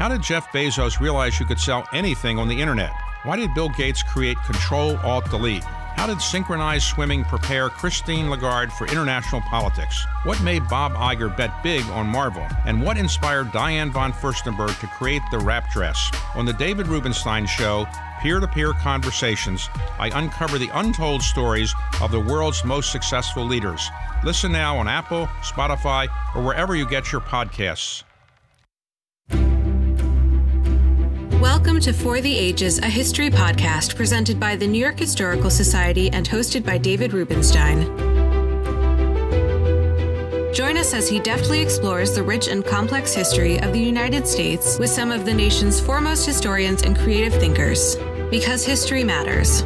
How did Jeff Bezos realize you could sell anything on the internet? Why did Bill Gates create Control Alt Delete? How did synchronized swimming prepare Christine Lagarde for international politics? What made Bob Iger bet big on Marvel? And what inspired Diane von Furstenberg to create the wrap dress? On the David Rubenstein Show, peer to peer conversations, I uncover the untold stories of the world's most successful leaders. Listen now on Apple, Spotify, or wherever you get your podcasts. Welcome to For the Ages, a history podcast presented by the New York Historical Society and hosted by David Rubenstein. Join us as he deftly explores the rich and complex history of the United States with some of the nation's foremost historians and creative thinkers. Because history matters.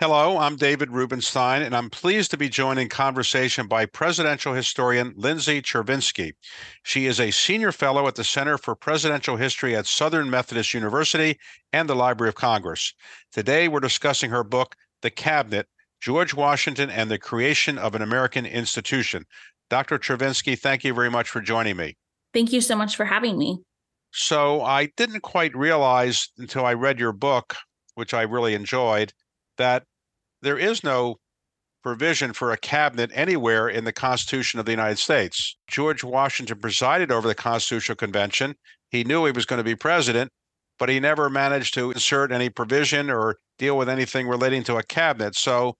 Hello, I'm David Rubenstein, and I'm pleased to be joined in conversation by presidential historian Lindsay Chervinsky. She is a senior fellow at the Center for Presidential History at Southern Methodist University and the Library of Congress. Today, we're discussing her book, The Cabinet George Washington and the Creation of an American Institution. Dr. Chervinsky, thank you very much for joining me. Thank you so much for having me. So, I didn't quite realize until I read your book, which I really enjoyed, that there is no provision for a cabinet anywhere in the Constitution of the United States. George Washington presided over the Constitutional Convention. He knew he was going to be president, but he never managed to insert any provision or deal with anything relating to a cabinet. So,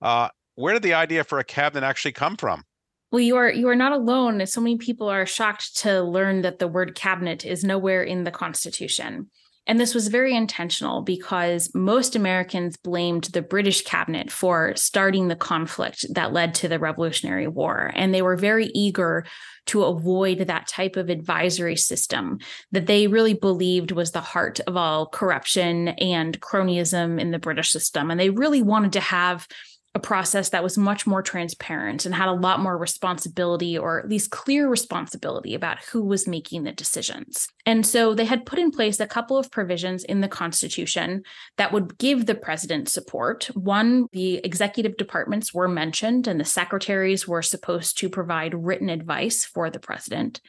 uh, where did the idea for a cabinet actually come from? Well, you are you are not alone. So many people are shocked to learn that the word cabinet is nowhere in the Constitution. And this was very intentional because most Americans blamed the British cabinet for starting the conflict that led to the Revolutionary War. And they were very eager to avoid that type of advisory system that they really believed was the heart of all corruption and cronyism in the British system. And they really wanted to have a process that was much more transparent and had a lot more responsibility or at least clear responsibility about who was making the decisions. And so they had put in place a couple of provisions in the Constitution that would give the president support. One, the executive departments were mentioned, and the secretaries were supposed to provide written advice for the president.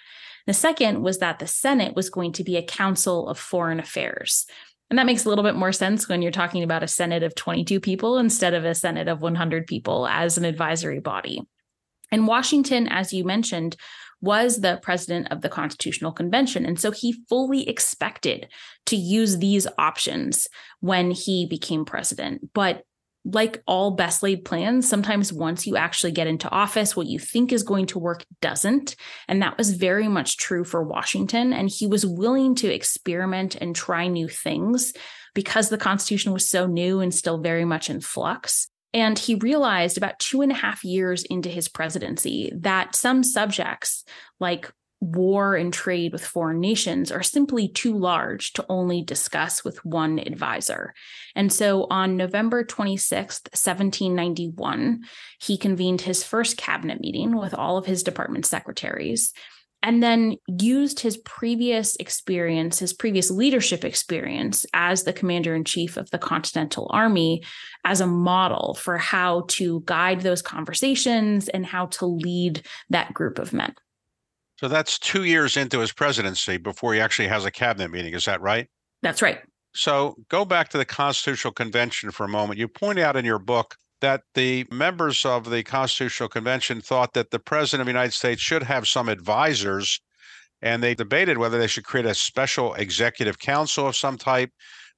The second was that the Senate was going to be a council of foreign affairs. And that makes a little bit more sense when you're talking about a Senate of 22 people instead of a Senate of 100 people as an advisory body. And Washington, as you mentioned, was the president of the Constitutional Convention. And so he fully expected to use these options when he became president. But like all best laid plans, sometimes once you actually get into office, what you think is going to work doesn't. And that was very much true for Washington. And he was willing to experiment and try new things because the Constitution was so new and still very much in flux. And he realized about two and a half years into his presidency that some subjects, like war and trade with foreign nations are simply too large to only discuss with one advisor. And so on November 26th, 1791, he convened his first cabinet meeting with all of his department secretaries and then used his previous experience, his previous leadership experience as the commander in chief of the Continental Army as a model for how to guide those conversations and how to lead that group of men. So that's two years into his presidency before he actually has a cabinet meeting. Is that right? That's right. So go back to the Constitutional Convention for a moment. You point out in your book that the members of the Constitutional Convention thought that the President of the United States should have some advisors, and they debated whether they should create a special executive council of some type,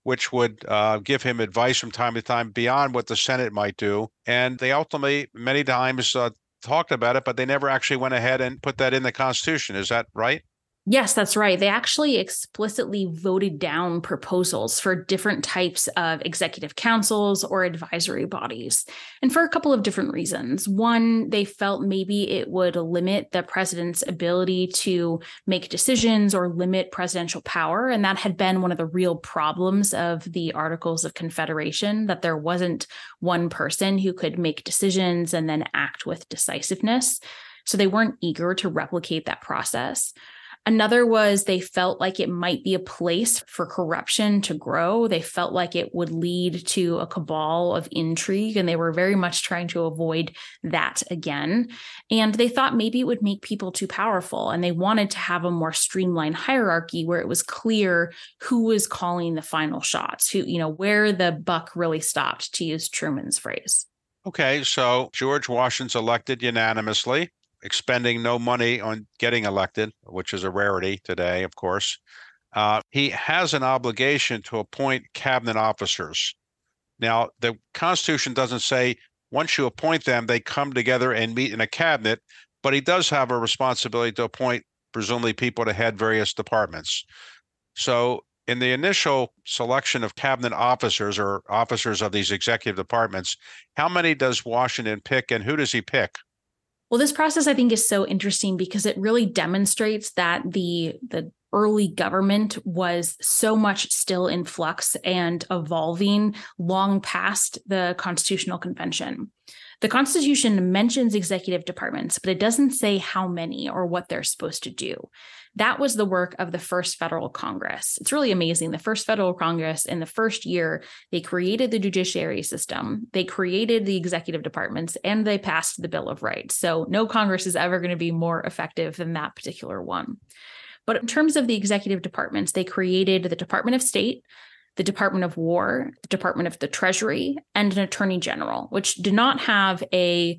which would uh, give him advice from time to time beyond what the Senate might do. And they ultimately, many times, uh, talked about it, but they never actually went ahead and put that in the Constitution. Is that right? Yes, that's right. They actually explicitly voted down proposals for different types of executive councils or advisory bodies, and for a couple of different reasons. One, they felt maybe it would limit the president's ability to make decisions or limit presidential power. And that had been one of the real problems of the Articles of Confederation that there wasn't one person who could make decisions and then act with decisiveness. So they weren't eager to replicate that process. Another was they felt like it might be a place for corruption to grow. They felt like it would lead to a cabal of intrigue, and they were very much trying to avoid that again. And they thought maybe it would make people too powerful, and they wanted to have a more streamlined hierarchy where it was clear who was calling the final shots, who, you know, where the buck really stopped, to use Truman's phrase. Okay, so George Washington's elected unanimously expending no money on getting elected, which is a rarity today, of course. Uh, he has an obligation to appoint cabinet officers. Now, the Constitution doesn't say once you appoint them, they come together and meet in a cabinet, but he does have a responsibility to appoint, presumably, people to head various departments. So, in the initial selection of cabinet officers or officers of these executive departments, how many does Washington pick and who does he pick? Well, this process I think is so interesting because it really demonstrates that the the early government was so much still in flux and evolving long past the Constitutional Convention. The Constitution mentions executive departments, but it doesn't say how many or what they're supposed to do. That was the work of the first federal Congress. It's really amazing. The first federal Congress, in the first year, they created the judiciary system, they created the executive departments, and they passed the Bill of Rights. So no Congress is ever going to be more effective than that particular one. But in terms of the executive departments, they created the Department of State, the Department of War, the Department of the Treasury, and an Attorney General, which did not have a,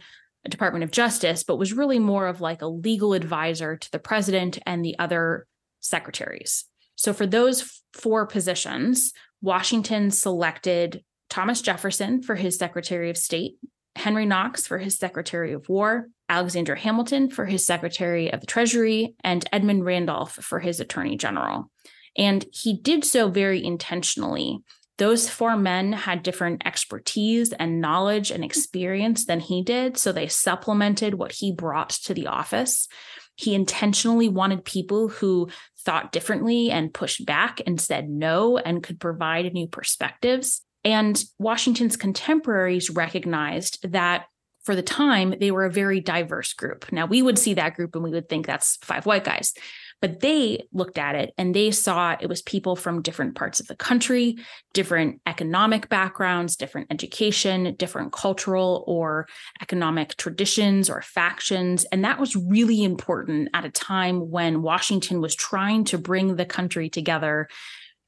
Department of Justice, but was really more of like a legal advisor to the president and the other secretaries. So for those four positions, Washington selected Thomas Jefferson for his Secretary of State, Henry Knox for his Secretary of War, Alexander Hamilton for his Secretary of the Treasury, and Edmund Randolph for his Attorney General. And he did so very intentionally. Those four men had different expertise and knowledge and experience than he did. So they supplemented what he brought to the office. He intentionally wanted people who thought differently and pushed back and said no and could provide new perspectives. And Washington's contemporaries recognized that for the time, they were a very diverse group. Now, we would see that group and we would think that's five white guys. But they looked at it and they saw it was people from different parts of the country, different economic backgrounds, different education, different cultural or economic traditions or factions. And that was really important at a time when Washington was trying to bring the country together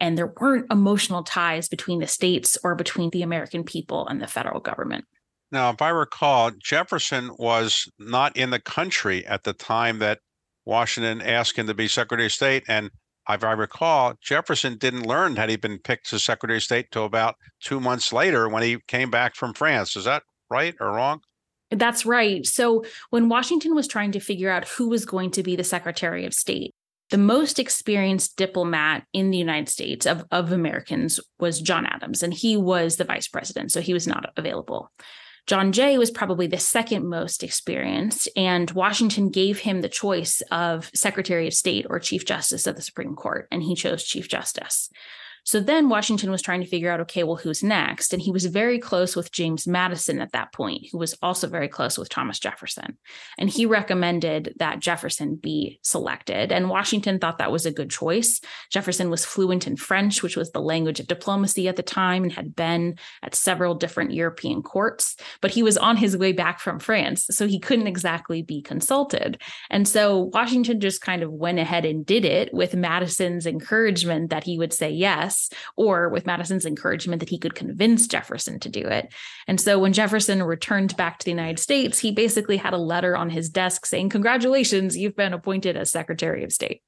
and there weren't emotional ties between the states or between the American people and the federal government. Now, if I recall, Jefferson was not in the country at the time that Washington asked him to be Secretary of State. And if I recall, Jefferson didn't learn had he been picked as Secretary of State till about two months later when he came back from France. Is that right or wrong? That's right. So when Washington was trying to figure out who was going to be the Secretary of State, the most experienced diplomat in the United States of, of Americans was John Adams, and he was the vice president, so he was not available. John Jay was probably the second most experienced, and Washington gave him the choice of Secretary of State or Chief Justice of the Supreme Court, and he chose Chief Justice. So then Washington was trying to figure out, okay, well, who's next? And he was very close with James Madison at that point, who was also very close with Thomas Jefferson. And he recommended that Jefferson be selected. And Washington thought that was a good choice. Jefferson was fluent in French, which was the language of diplomacy at the time, and had been at several different European courts. But he was on his way back from France, so he couldn't exactly be consulted. And so Washington just kind of went ahead and did it with Madison's encouragement that he would say yes or with Madison's encouragement that he could convince Jefferson to do it. And so when Jefferson returned back to the United States, he basically had a letter on his desk saying, Congratulations, you've been appointed as Secretary of State.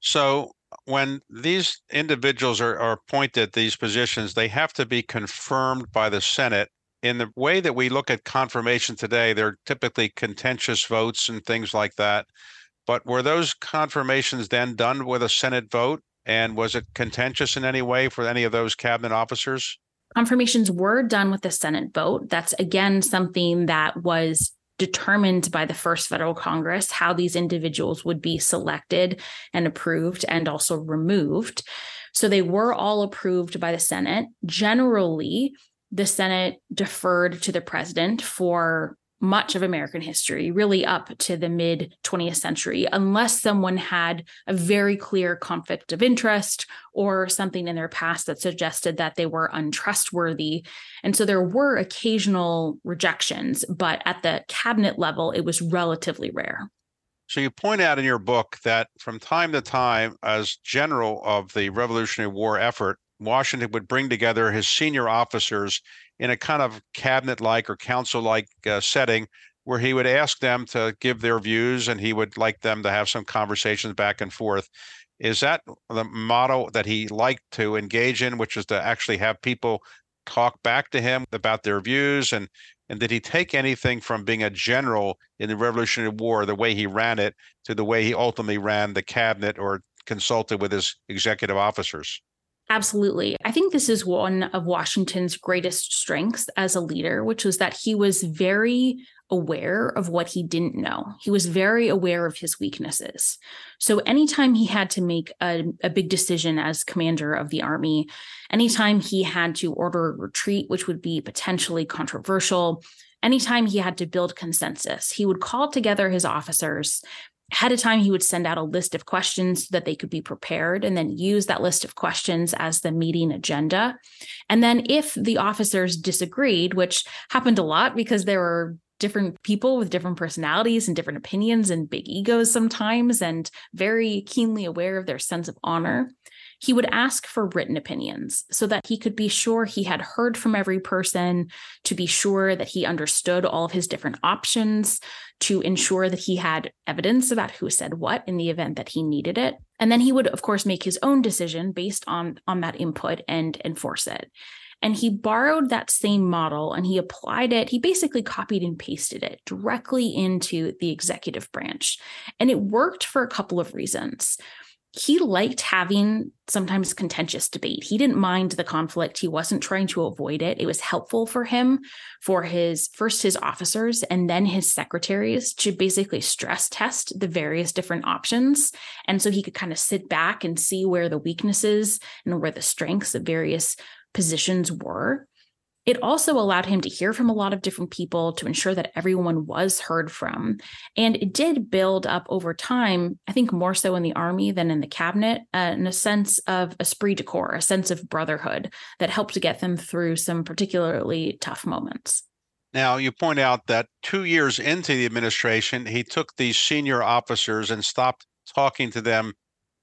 So when these individuals are, are appointed these positions, they have to be confirmed by the Senate in the way that we look at confirmation today, they're typically contentious votes and things like that. But were those confirmations then done with a Senate vote? And was it contentious in any way for any of those cabinet officers? Confirmations were done with the Senate vote. That's again something that was determined by the first federal Congress how these individuals would be selected and approved and also removed. So they were all approved by the Senate. Generally, the Senate deferred to the president for much of American history, really up to the mid 20th century, unless someone had a very clear conflict of interest or something in their past that suggested that they were untrustworthy. And so there were occasional rejections, but at the cabinet level, it was relatively rare. So you point out in your book that from time to time, as general of the Revolutionary War effort, Washington would bring together his senior officers in a kind of cabinet like or council like uh, setting where he would ask them to give their views and he would like them to have some conversations back and forth. Is that the model that he liked to engage in, which is to actually have people talk back to him about their views? And, and did he take anything from being a general in the Revolutionary War, the way he ran it, to the way he ultimately ran the cabinet or consulted with his executive officers? Absolutely. I think this is one of Washington's greatest strengths as a leader, which was that he was very aware of what he didn't know. He was very aware of his weaknesses. So anytime he had to make a, a, big decision as commander of the army, anytime he had to order a retreat, which would be potentially controversial, anytime he had to build consensus, he would call together his officers ahead of time he would send out a list of questions so that they could be prepared and then use that list of questions as the meeting agenda. And then if the officers disagreed which happened a lot because there were different people with different personalities and different opinions and big egos sometimes and very keenly aware of their sense of honor he would ask for written opinions so that he could be sure he had heard from every person, to be sure that he understood all of his different options, to ensure that he had evidence about who said what in the event that he needed it. And then he would, of course, make his own decision based on, on that input and enforce it. And he borrowed that same model and he applied it. He basically copied and pasted it directly into the executive branch. And it worked for a couple of reasons he liked having sometimes contentious debate. He didn't mind the conflict. He wasn't trying to avoid it. It was helpful for him, for his first his officers and then his secretaries to basically stress test the various different options. And so he could kind of sit back and see where the weaknesses and where the strengths of various positions were. It also allowed him to hear from a lot of different people to ensure that everyone was heard from. And it did build up over time, I think more so in the army than in the cabinet, uh, in a sense of esprit de corps, a sense of brotherhood that helped to get them through some particularly tough moments. Now, you point out that two years into the administration, he took these senior officers and stopped talking to them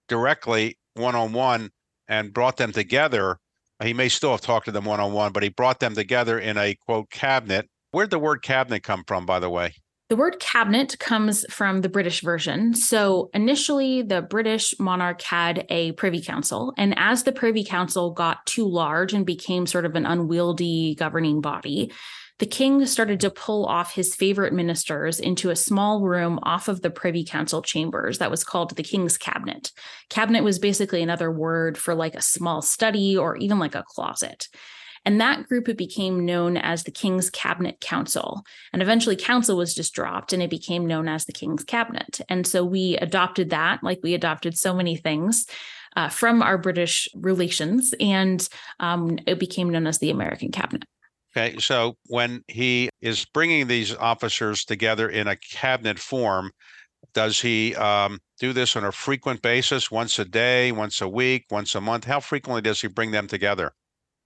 directly one on one and brought them together he may still have talked to them one on one, but he brought them together in a quote cabinet. Where'd the word cabinet come from, by the way? The word cabinet comes from the British version. So initially, the British monarch had a privy council. And as the privy council got too large and became sort of an unwieldy governing body, the king started to pull off his favorite ministers into a small room off of the Privy Council chambers that was called the King's Cabinet. Cabinet was basically another word for like a small study or even like a closet. And that group it became known as the King's Cabinet Council. And eventually council was just dropped and it became known as the King's Cabinet. And so we adopted that, like we adopted so many things. Uh, from our British relations, and um, it became known as the American Cabinet. Okay, so when he is bringing these officers together in a cabinet form, does he um, do this on a frequent basis, once a day, once a week, once a month? How frequently does he bring them together?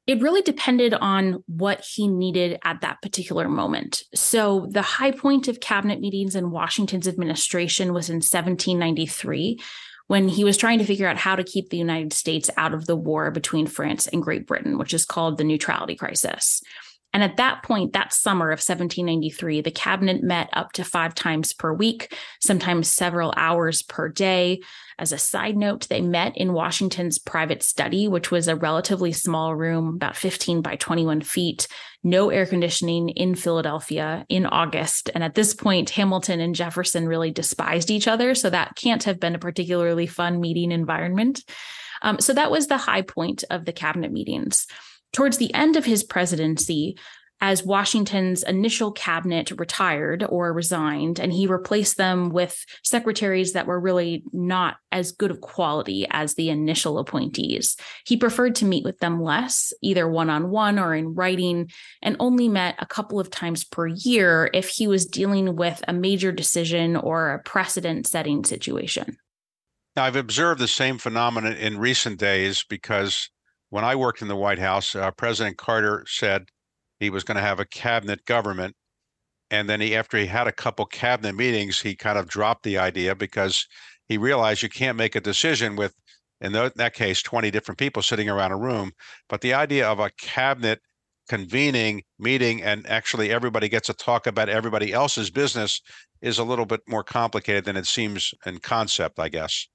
It really depended on what he needed at that particular moment. So, the high point of cabinet meetings in Washington's administration was in 1793 when he was trying to figure out how to keep the United States out of the war between France and Great Britain, which is called the Neutrality Crisis. And at that point, that summer of 1793, the cabinet met up to five times per week, sometimes several hours per day. As a side note, they met in Washington's private study, which was a relatively small room, about 15 by 21 feet, no air conditioning in Philadelphia in August. And at this point, Hamilton and Jefferson really despised each other. So that can't have been a particularly fun meeting environment. Um, so that was the high point of the cabinet meetings towards the end of his presidency, as Washington's initial cabinet retired or resigned, and he replaced them with secretaries that were really not as good of quality as the initial appointees. He preferred to meet with them less, either one on one or in writing, and only met a couple of times per year if he was dealing with a major decision or a precedent setting situation. Now, I've observed the same phenomenon in recent days because when I worked in the White House, uh, President Carter said he was going to have a cabinet government. And then he, after he had a couple cabinet meetings, he kind of dropped the idea because he realized you can't make a decision with, in that case, 20 different people sitting around a room. But the idea of a cabinet convening meeting and actually everybody gets to talk about everybody else's business is a little bit more complicated than it seems in concept, I guess.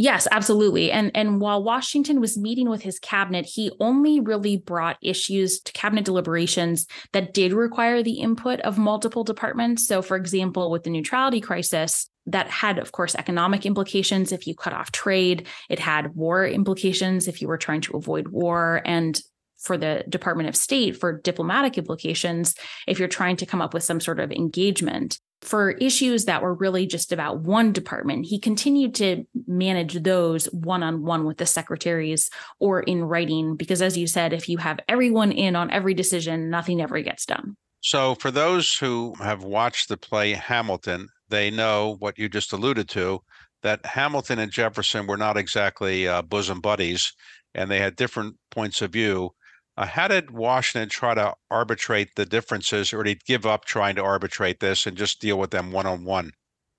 Yes, absolutely. And and while Washington was meeting with his cabinet, he only really brought issues to cabinet deliberations that did require the input of multiple departments. So for example, with the neutrality crisis, that had of course economic implications if you cut off trade, it had war implications if you were trying to avoid war and for the Department of State for diplomatic implications if you're trying to come up with some sort of engagement for issues that were really just about one department, he continued to manage those one on one with the secretaries or in writing. Because, as you said, if you have everyone in on every decision, nothing ever gets done. So, for those who have watched the play Hamilton, they know what you just alluded to that Hamilton and Jefferson were not exactly uh, bosom buddies and they had different points of view. Uh, how did Washington try to arbitrate the differences, or did he give up trying to arbitrate this and just deal with them one on one?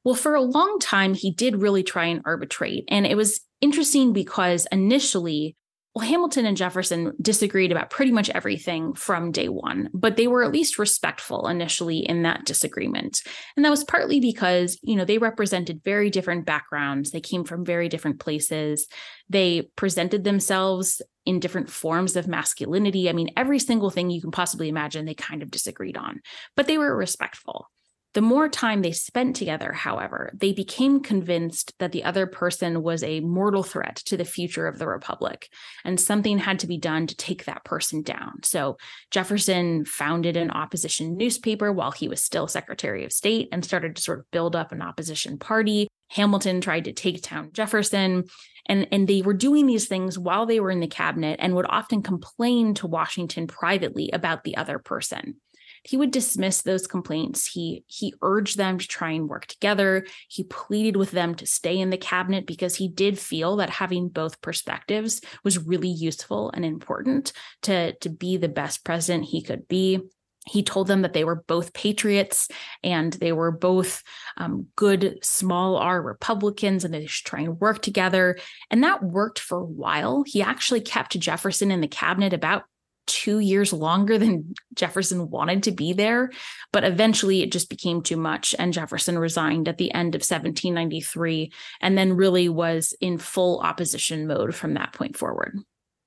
Well, for a long time, he did really try and arbitrate. And it was interesting because initially, well, Hamilton and Jefferson disagreed about pretty much everything from day one, but they were at least respectful initially in that disagreement. And that was partly because, you know, they represented very different backgrounds. They came from very different places. They presented themselves in different forms of masculinity. I mean, every single thing you can possibly imagine, they kind of disagreed on, but they were respectful. The more time they spent together, however, they became convinced that the other person was a mortal threat to the future of the Republic, and something had to be done to take that person down. So Jefferson founded an opposition newspaper while he was still Secretary of State and started to sort of build up an opposition party. Hamilton tried to take down Jefferson. And, and they were doing these things while they were in the cabinet and would often complain to Washington privately about the other person he would dismiss those complaints. He he urged them to try and work together. He pleaded with them to stay in the cabinet because he did feel that having both perspectives was really useful and important to to be the best president he could be he told them that they were both patriots and they were both um, good small r republicans and they should try and work together and that worked for a while he actually kept jefferson in the cabinet about two years longer than Jefferson wanted to be there. But eventually it just became too much. And Jefferson resigned at the end of 1793 and then really was in full opposition mode from that point forward.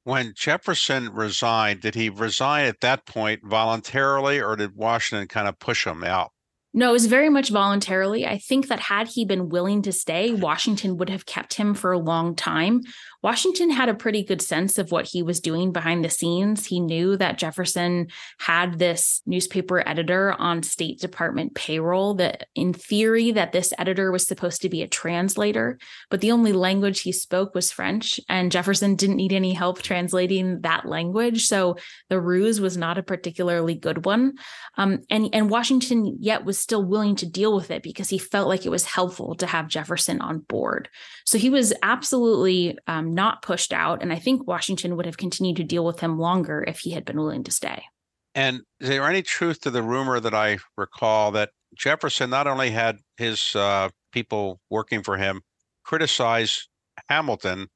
When Jefferson resigned, did he resign at that point voluntarily or did Washington kind of push him out? No, it was very much voluntarily. I think that had he been willing to stay, Washington would have kept him for a long time. Washington had a pretty good sense of what he was doing behind the scenes. He knew that Jefferson had this newspaper editor on State Department payroll that in theory that this editor was supposed to be a translator, but the only language he spoke was French and Jefferson didn't need any help translating that language. So the ruse was not a particularly good one. Um, and, and Washington yet was still willing to deal with it because he felt like it was helpful to have Jefferson on board. So he was absolutely um, not pushed out. And I think Washington would have continued to deal with him longer if he had been willing to stay. And is there any truth to the rumor that I recall that Jefferson not only had his uh, people working for him criticize Hamilton,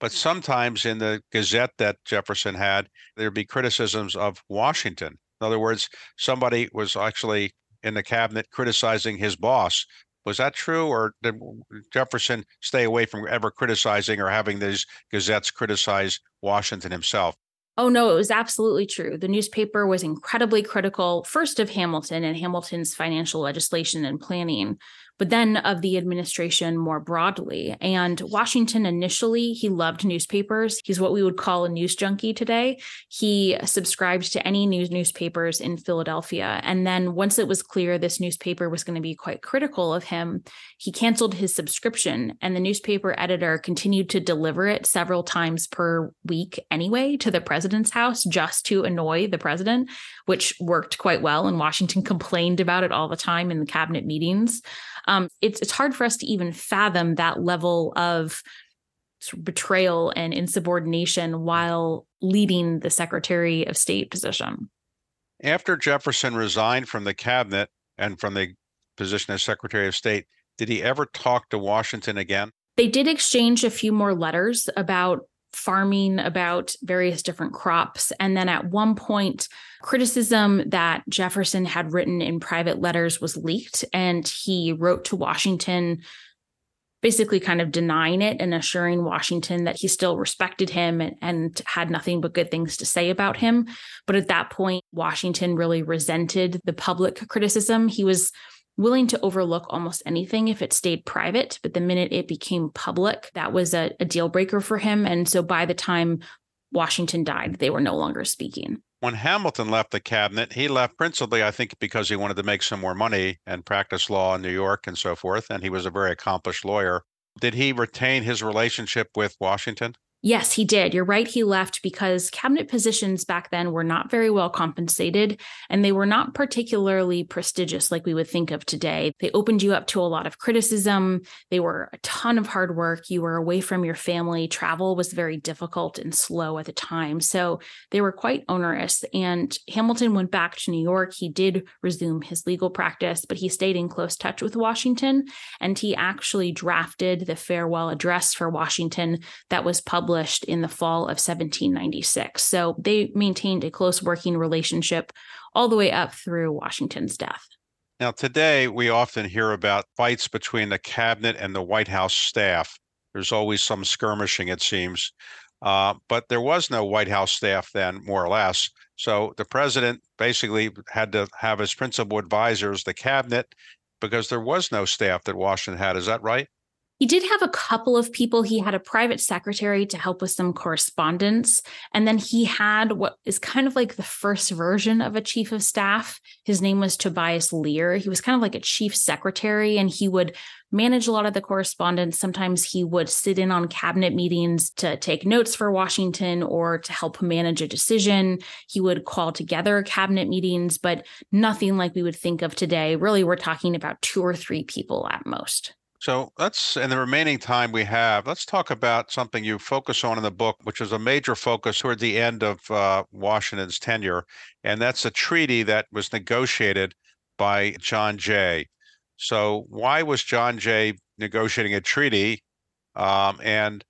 but sometimes in the Gazette that Jefferson had, there'd be criticisms of Washington. In other words, somebody was actually in the cabinet criticizing his boss was that true, or did Jefferson stay away from ever criticizing or having these gazettes criticize Washington himself? Oh, no, it was absolutely true. The newspaper was incredibly critical, first of Hamilton and Hamilton's financial legislation and planning, but then of the administration more broadly. And Washington initially, he loved newspapers. He's what we would call a news junkie today. He subscribed to any news newspapers in Philadelphia. And then once it was clear this newspaper was going to be quite critical of him, he canceled his subscription. And the newspaper editor continued to deliver it several times per week anyway to the president's house just to annoy the president, which worked quite well. And Washington complained about it all the time in the cabinet meetings um, it's it's hard for us to even fathom that level of of betrayal and insubordination while leading the Secretary of State position. After Jefferson resigned from the cabinet and from the position as Secretary of State, did he ever talk to Washington again? They did exchange a few more letters about farming about various different crops. And then at one point, criticism that Jefferson had written in private letters was leaked, and he wrote to Washington. Basically, kind of denying it and assuring Washington that he still respected him and, and had nothing but good things to say about him. But at that point, Washington really resented the public criticism. He was willing to overlook almost anything if it stayed private. But the minute it became public, that was a, a deal breaker for him. And so by the time Washington died, they were no longer speaking. When Hamilton left the cabinet, he left principally, I think, because he wanted to make some more money and practice law in New York and so forth. And he was a very accomplished lawyer. Did he retain his relationship with Washington? Yes, he did. You're right. He left because cabinet positions back then were not very well compensated and they were not particularly prestigious like we would think of today. They opened you up to a lot of criticism. They were a ton of hard work. You were away from your family. Travel was very difficult and slow at the time. So they were quite onerous. And Hamilton went back to New York. He did resume his legal practice, but he stayed in close touch with Washington and he actually drafted the farewell address for Washington that was published published in the fall of 1796. So they maintained a close working relationship all the way up through Washington's death. Now, today we often hear about fights between the cabinet and the White House staff. There's always some skirmishing, it seems. Uh, but there was no White House staff then, more or less. So the president basically had to have his principal advisors, the cabinet, because there was no staff that Washington had. Is that right? He did have a couple of people. He had a private secretary to help with some correspondence. And then he had what is kind of like the first version of a chief of staff. His name was Tobias Lear. He was kind of like a chief secretary and he would manage a lot of the correspondence. Sometimes he would sit in on cabinet meetings to take notes for Washington or to help manage a decision. He would call together cabinet meetings, but nothing like we would think of today. Really, we're talking about two or three people at most. So let's, in the remaining time we have, let's talk about something you focus on in the book, which is a major focus toward the end of uh, Washington's tenure, and that's a treaty that was negotiated by John Jay. So, why was John Jay negotiating a treaty, um, and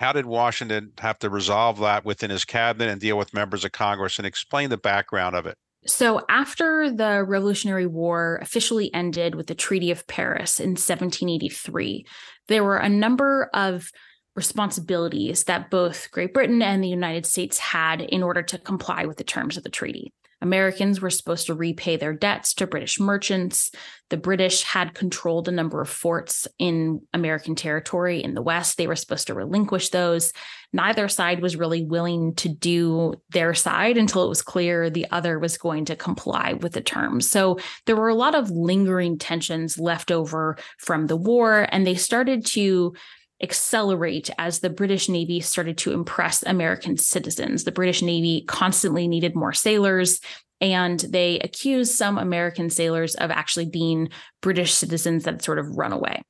how did Washington have to resolve that within his cabinet and deal with members of Congress, and explain the background of it? So, after the Revolutionary War officially ended with the Treaty of Paris in 1783, there were a number of responsibilities that both Great Britain and the United States had in order to comply with the terms of the treaty. Americans were supposed to repay their debts to British merchants. The British had controlled a number of forts in American territory in the West. They were supposed to relinquish those. Neither side was really willing to do their side until it was clear the other was going to comply with the terms. So there were a lot of lingering tensions left over from the war, and they started to accelerate as the British Navy started to impress American citizens. The British Navy constantly needed more sailors. And they accused some American sailors of actually being British citizens that had sort of run away.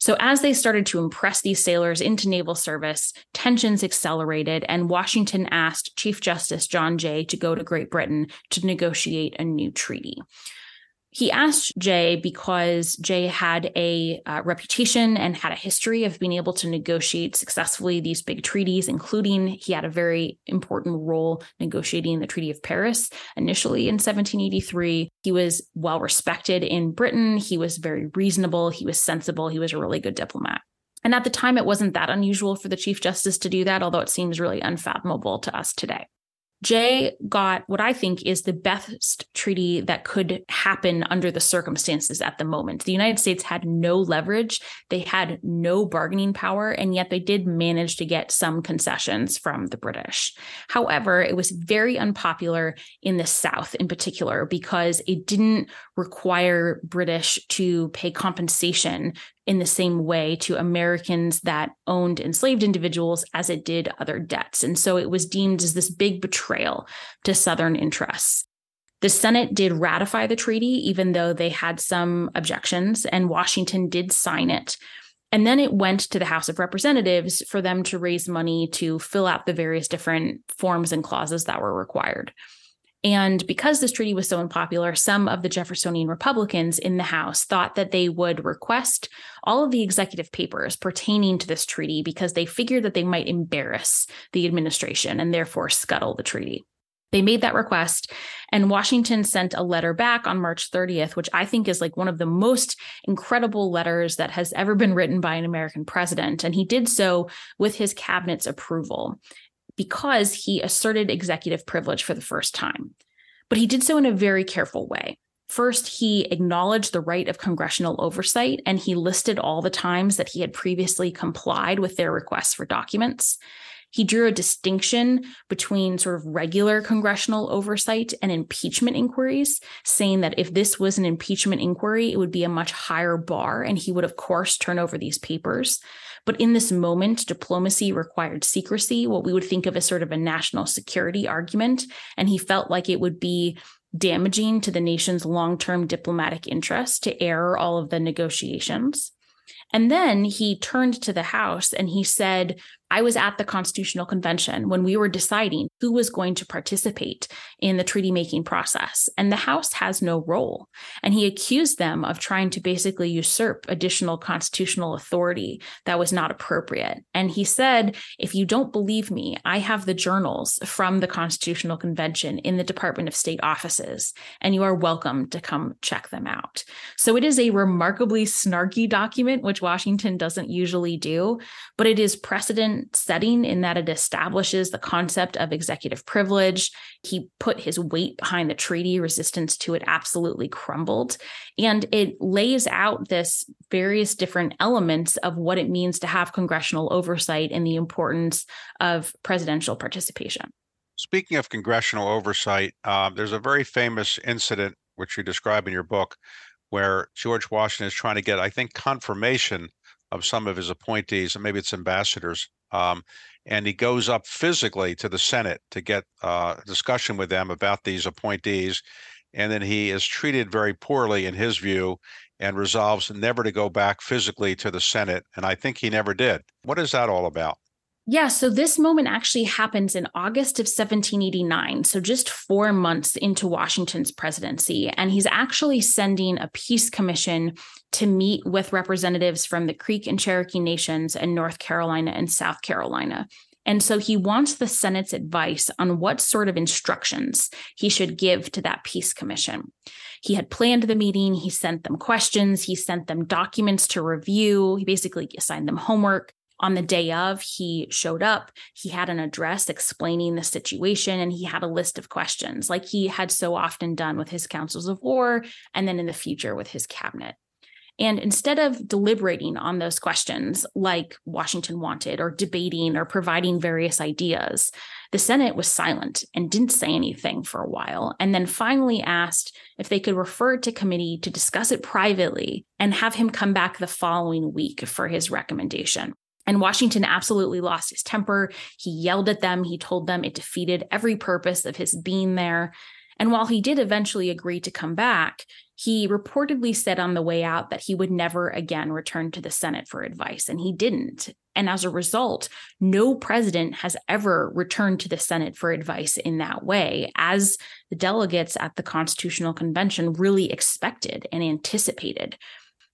So, as they started to impress these sailors into naval service, tensions accelerated, and Washington asked Chief Justice John Jay to go to Great Britain to negotiate a new treaty. He asked Jay because Jay had a uh, reputation and had a history of being able to negotiate successfully these big treaties, including he had a very important role negotiating the Treaty of Paris initially in 1783. He was well respected in Britain. He was very reasonable. He was sensible. He was a really good diplomat. And at the time, it wasn't that unusual for the Chief Justice to do that, although it seems really unfathomable to us today. Jay got what I think is the best treaty that could happen under the circumstances at the moment. The United States had no leverage, they had no bargaining power, and yet they did manage to get some concessions from the British. However, it was very unpopular in the South in particular because it didn't require British to pay compensation in the same way to Americans that owned enslaved individuals as it did other debts. And so it was deemed as this big betrayal to Southern interests. The Senate did ratify the treaty, even though they had some objections, and Washington did sign it. And then it went to the House of Representatives for them to raise money to fill out the various different forms and clauses that were required. And because this treaty was so unpopular, some of the Jeffersonian Republicans in the House thought that they would request all of the executive papers pertaining to this treaty because they figured that they might embarrass the administration and therefore scuttle the treaty. They made that request, and Washington sent a letter back on March 30th, which I think is like one of the most incredible letters that has ever been written by an American president. And he did so with his cabinet's approval because he asserted executive privilege for the first time. But he did so in a very careful way. First, he acknowledged the right of congressional oversight and he listed all the times that he had previously complied with their requests for documents. He drew a distinction between sort of regular congressional oversight and impeachment inquiries, saying that if this was an impeachment inquiry, it would be a much higher bar, and he would, of course, turn over these papers. But in this moment, diplomacy required secrecy, what we would think of as sort of a national security argument. And he felt like it would be damaging to the nation's long term diplomatic interest to air all of the negotiations. And then he turned to the House and he said, I was at the Constitutional Convention when we were deciding who was going to participate in the treaty making process, and the House has no role. And he accused them of trying to basically usurp additional constitutional authority that was not appropriate. And he said, If you don't believe me, I have the journals from the Constitutional Convention in the Department of State offices, and you are welcome to come check them out. So it is a remarkably snarky document, which Washington doesn't usually do, but it is precedent setting in that it establishes the concept of executive privilege. He put his weight behind the treaty, resistance to it absolutely crumbled. And it lays out this various different elements of what it means to have congressional oversight and the importance of presidential participation. Speaking of congressional oversight, uh, there's a very famous incident which you describe in your book where George Washington is trying to get, I think, confirmation of some of his appointees, and maybe it's ambassadors, um, and he goes up physically to the Senate to get uh, discussion with them about these appointees. And then he is treated very poorly, in his view, and resolves never to go back physically to the Senate. And I think he never did. What is that all about? Yeah, so this moment actually happens in August of 1789, so just four months into Washington's presidency. And he's actually sending a peace commission to meet with representatives from the Creek and Cherokee nations and North Carolina and South Carolina. And so he wants the Senate's advice on what sort of instructions he should give to that peace commission. He had planned the meeting, he sent them questions, he sent them documents to review, he basically assigned them homework on the day of, he showed up. He had an address explaining the situation and he had a list of questions, like he had so often done with his councils of war and then in the future with his cabinet. And instead of deliberating on those questions like Washington wanted, or debating or providing various ideas, the Senate was silent and didn't say anything for a while, and then finally asked if they could refer it to committee to discuss it privately and have him come back the following week for his recommendation. And Washington absolutely lost his temper. He yelled at them. He told them it defeated every purpose of his being there. And while he did eventually agree to come back, he reportedly said on the way out that he would never again return to the Senate for advice, and he didn't. And as a result, no president has ever returned to the Senate for advice in that way, as the delegates at the Constitutional Convention really expected and anticipated.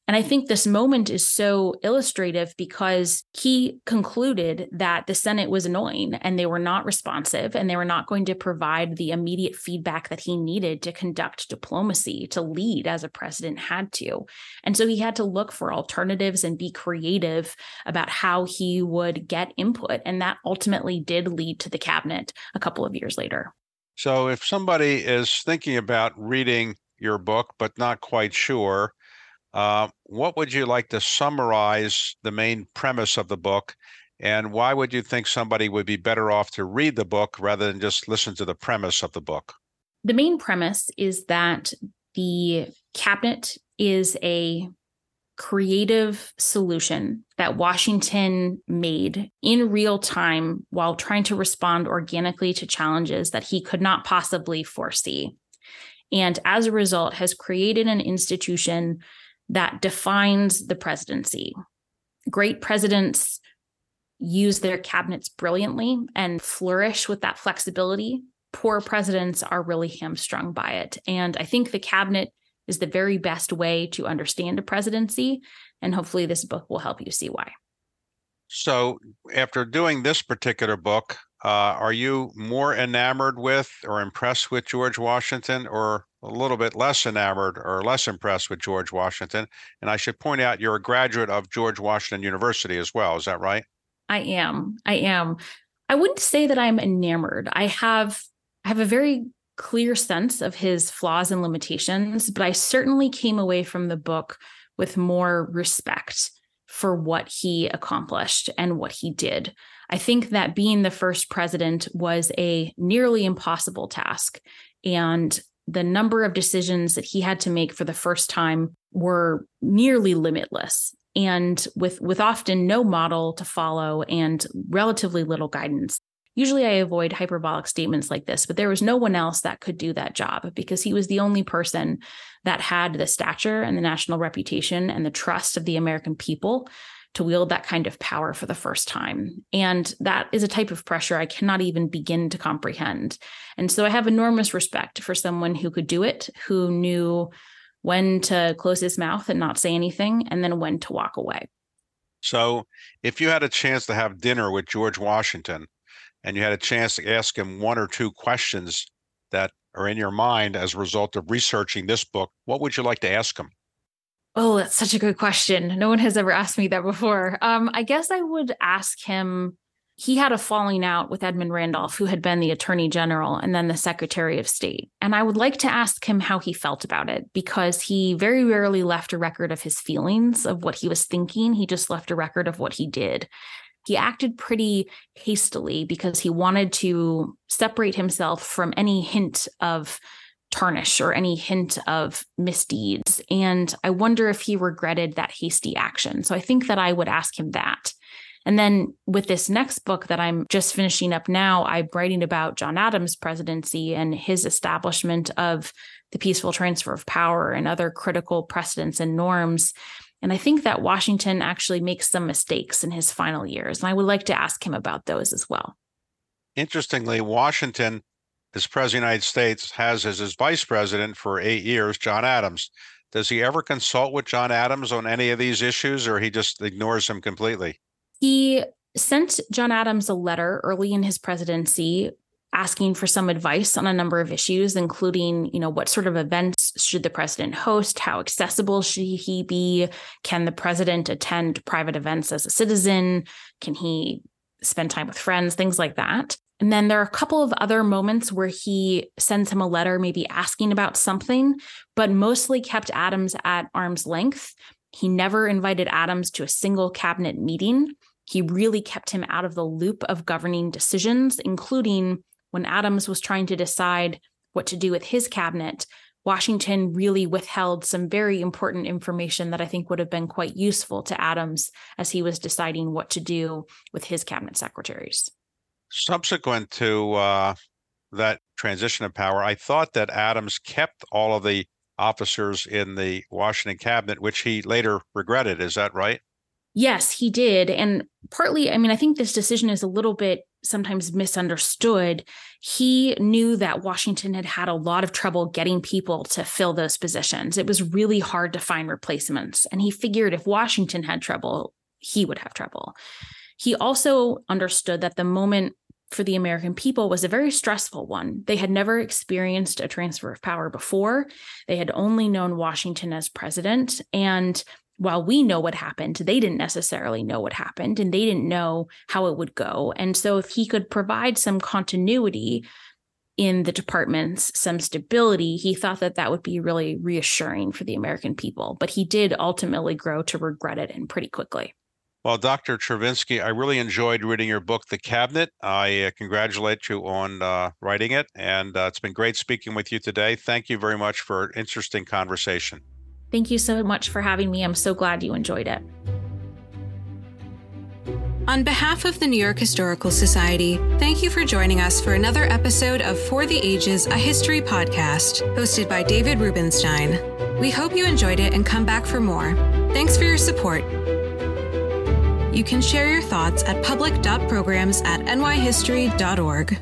And I think this moment is so illustrative because he concluded that the Senate was annoying and they were not responsive and they were not going to provide the immediate feedback that he needed to conduct diplomacy, to lead as a president had to. And so he had to look for alternatives and be creative about how he would get input. And that ultimately did lead to the cabinet a couple of years later. So if somebody is thinking about reading your book, but not quite sure, uh, what would you like to summarize the main premise of the book? And why would you think somebody would be better off to read the book rather than just listen to the premise of the book? The main premise is that the cabinet is a creative solution that Washington made in real time while trying to respond organically to challenges that he could not possibly foresee. And as a result, has created an institution that defines the presidency. Great presidents use their cabinets brilliantly and flourish with that flexibility. Poor presidents are really hamstrung by it. And I think the cabinet is the very best way to understand a presidency. And hopefully, this book will help you see why. So, after doing this particular book, uh, are you more enamored with or impressed with George Washington, or a little bit less enamored or less impressed with George Washington. And I should point out you're a graduate of George Washington University as well. Is that right? I am. I am. I wouldn't say that I'm enamored. I have I have a very clear sense of his flaws and limitations, but I certainly came away from the book with more respect for what he accomplished and what he did. I think that being the first president was a nearly impossible task. And the number of decisions that he had to make for the first time were nearly limitless and with with often no model to follow and relatively little guidance usually i avoid hyperbolic statements like this but there was no one else that could do that job because he was the only person that had the stature and the national reputation and the trust of the american people to wield that kind of power for the first time. And that is a type of pressure I cannot even begin to comprehend. And so I have enormous respect for someone who could do it, who knew when to close his mouth and not say anything, and then when to walk away. So, if you had a chance to have dinner with George Washington and you had a chance to ask him one or two questions that are in your mind as a result of researching this book, what would you like to ask him? Oh, that's such a good question. No one has ever asked me that before. Um, I guess I would ask him. He had a falling out with Edmund Randolph, who had been the attorney general and then the secretary of state. And I would like to ask him how he felt about it because he very rarely left a record of his feelings, of what he was thinking. He just left a record of what he did. He acted pretty hastily because he wanted to separate himself from any hint of tarnish or any hint of misdeeds. And I wonder if he regretted that hasty action. So I think that I would ask him that. And then with this next book that I'm just finishing up now, I'm writing about John Adams' presidency and his establishment of the peaceful transfer of power and other critical precedents and norms. And I think that Washington actually makes some mistakes in his final years. And I would like to ask him about those as well. Interestingly, Washington as president of the United States has as his vice president for eight years, John Adams. Does he ever consult with John Adams on any of these issues or he just ignores him completely? He sent John Adams a letter early in his presidency asking for some advice on a number of issues including you know what sort of events should the president host? How accessible should he be? Can the president attend private events as a citizen? Can he spend time with friends? Things like that. And then there are a couple of other moments where he sends him a letter, maybe asking about something, but mostly kept Adams at arm's length. He never invited Adams to a single cabinet meeting. He really kept him out of the loop of governing decisions, including when Adams was trying to decide what to do with his cabinet. Washington really withheld some very important information that I think would have been quite useful to Adams as he was deciding what to do with his cabinet secretaries. Subsequent to uh, that transition of power, I thought that Adams kept all of the officers in the Washington cabinet, which he later regretted. Is that right? Yes, he did. And partly, I mean, I think this decision is a little bit sometimes misunderstood, he knew that Washington had had a lot of trouble getting people to fill those positions. It was really hard to find replacements. And he figured if Washington had trouble, he would have trouble. He also understood that the moment for the American people was a very stressful one. They had never experienced a transfer of power before. They had only known Washington as president. And while we know what happened, they didn't necessarily know what happened and they didn't know how it would go. And so, if he could provide some continuity in the departments, some stability, he thought that that would be really reassuring for the American people. But he did ultimately grow to regret it and pretty quickly. Well, Dr. Chervinsky, I really enjoyed reading your book, The Cabinet. I uh, congratulate you on uh, writing it, and uh, it's been great speaking with you today. Thank you very much for an interesting conversation. Thank you so much for having me. I'm so glad you enjoyed it. On behalf of the New York Historical Society, thank you for joining us for another episode of For the Ages, a history podcast, hosted by David Rubenstein. We hope you enjoyed it and come back for more. Thanks for your support. You can share your thoughts at public.programs at nyhistory.org.